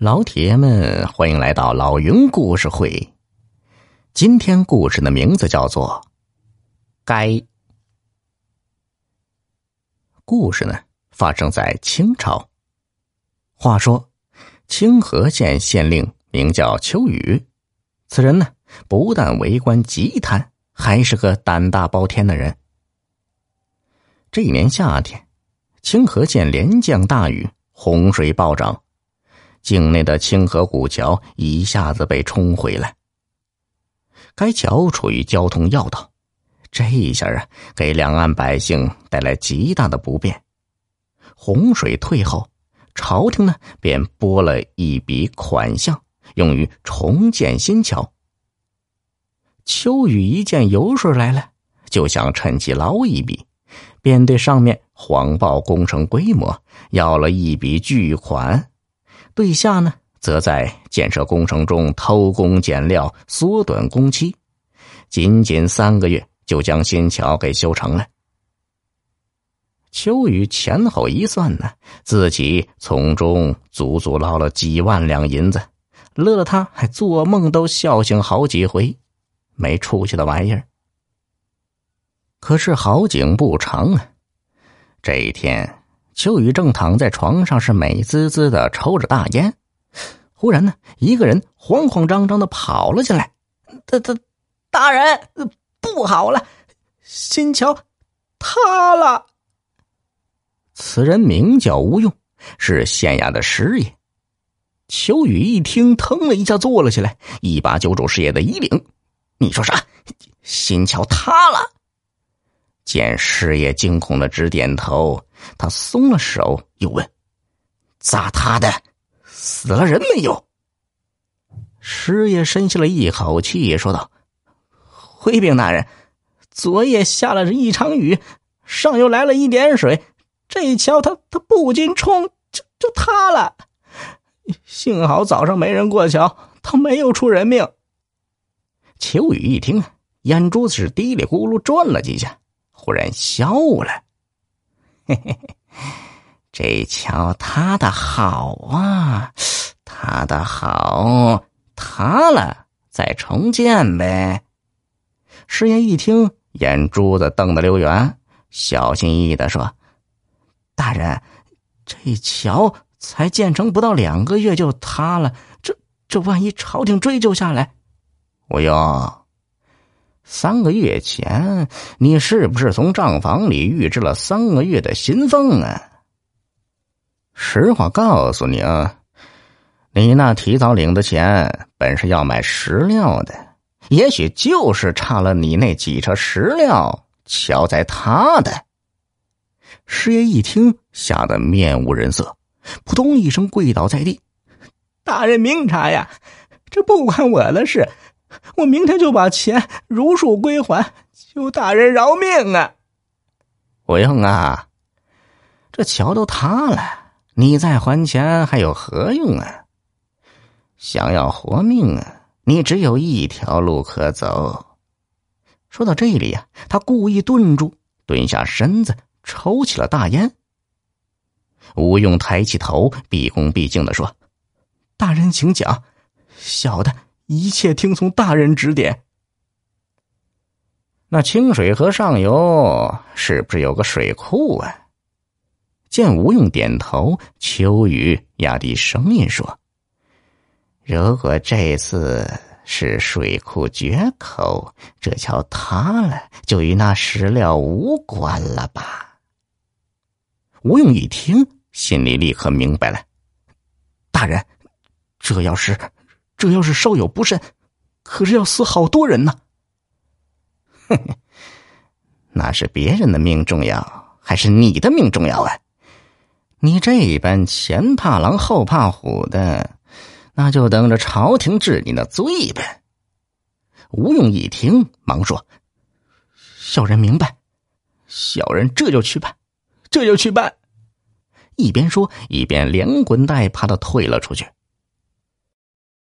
老铁们，欢迎来到老云故事会。今天故事的名字叫做《该》。故事呢，发生在清朝。话说，清河县县令名叫秋雨，此人呢，不但为官极贪，还是个胆大包天的人。这一年夏天，清河县连降大雨，洪水暴涨。境内的清河古桥一下子被冲毁了。该桥处于交通要道，这一下啊，给两岸百姓带来极大的不便。洪水退后，朝廷呢便拨了一笔款项，用于重建新桥。秋雨一见油水来了，就想趁机捞一笔，便对上面谎报工程规模，要了一笔巨款。对下呢，则在建设工程中偷工减料，缩短工期，仅仅三个月就将新桥给修成了。秋雨前后一算呢，自己从中足足捞了几万两银子，乐得他还做梦都笑醒好几回，没出息的玩意儿。可是好景不长啊，这一天。秋雨正躺在床上，是美滋滋的抽着大烟。忽然呢，一个人慌慌张张的跑了进来。大大大人，不好了，新桥塌了。此人名叫吴用，是县衙的师爷。秋雨一听，腾的一下坐了起来，一把揪住师爷的衣领：“你说啥？新桥塌了？”见师爷惊恐的直点头。他松了手，又问：“咋塌的？死了人没有？”师爷深吸了一口气，说道：“回禀大人，昨夜下了一场雨，上游来了一点水，这桥它它不禁冲就就塌了。幸好早上没人过桥，他没有出人命。”秋雨一听，眼珠子是嘀里咕噜转了几下，忽然笑了。嘿嘿嘿，这桥塌的好啊，塌的好，塌了再重建呗。师爷一听，眼珠子瞪得溜圆，小心翼翼的说：“大人，这桥才建成不到两个月就塌了，这这万一朝廷追究下来，我哟。”三个月前，你是不是从账房里预支了三个月的薪俸啊？实话告诉你啊，你那提早领的钱本是要买石料的，也许就是差了你那几车石料，桥才塌的。师爷一听，吓得面无人色，扑通一声跪倒在地：“大人明察呀，这不关我的事。”我明天就把钱如数归还，求大人饶命啊！不用啊，这桥都塌了，你再还钱还有何用啊？想要活命啊，你只有一条路可走。说到这里呀，他故意顿住，蹲下身子，抽起了大烟。吴用抬起头，毕恭毕敬的说：“大人请讲，小的。”一切听从大人指点。那清水河上游是不是有个水库啊？见吴用点头，秋雨压低声音说：“如果这次是水库决口，这桥塌了，就与那石料无关了吧？”吴用一听，心里立刻明白了：大人，这要是……这要是稍有不慎，可是要死好多人呢。哼哼，那是别人的命重要，还是你的命重要啊？你这一般前怕狼后怕虎的，那就等着朝廷治你的罪呗。吴用一听，忙说：“小人明白，小人这就去办，这就去办。”一边说，一边连滚带爬的退了出去。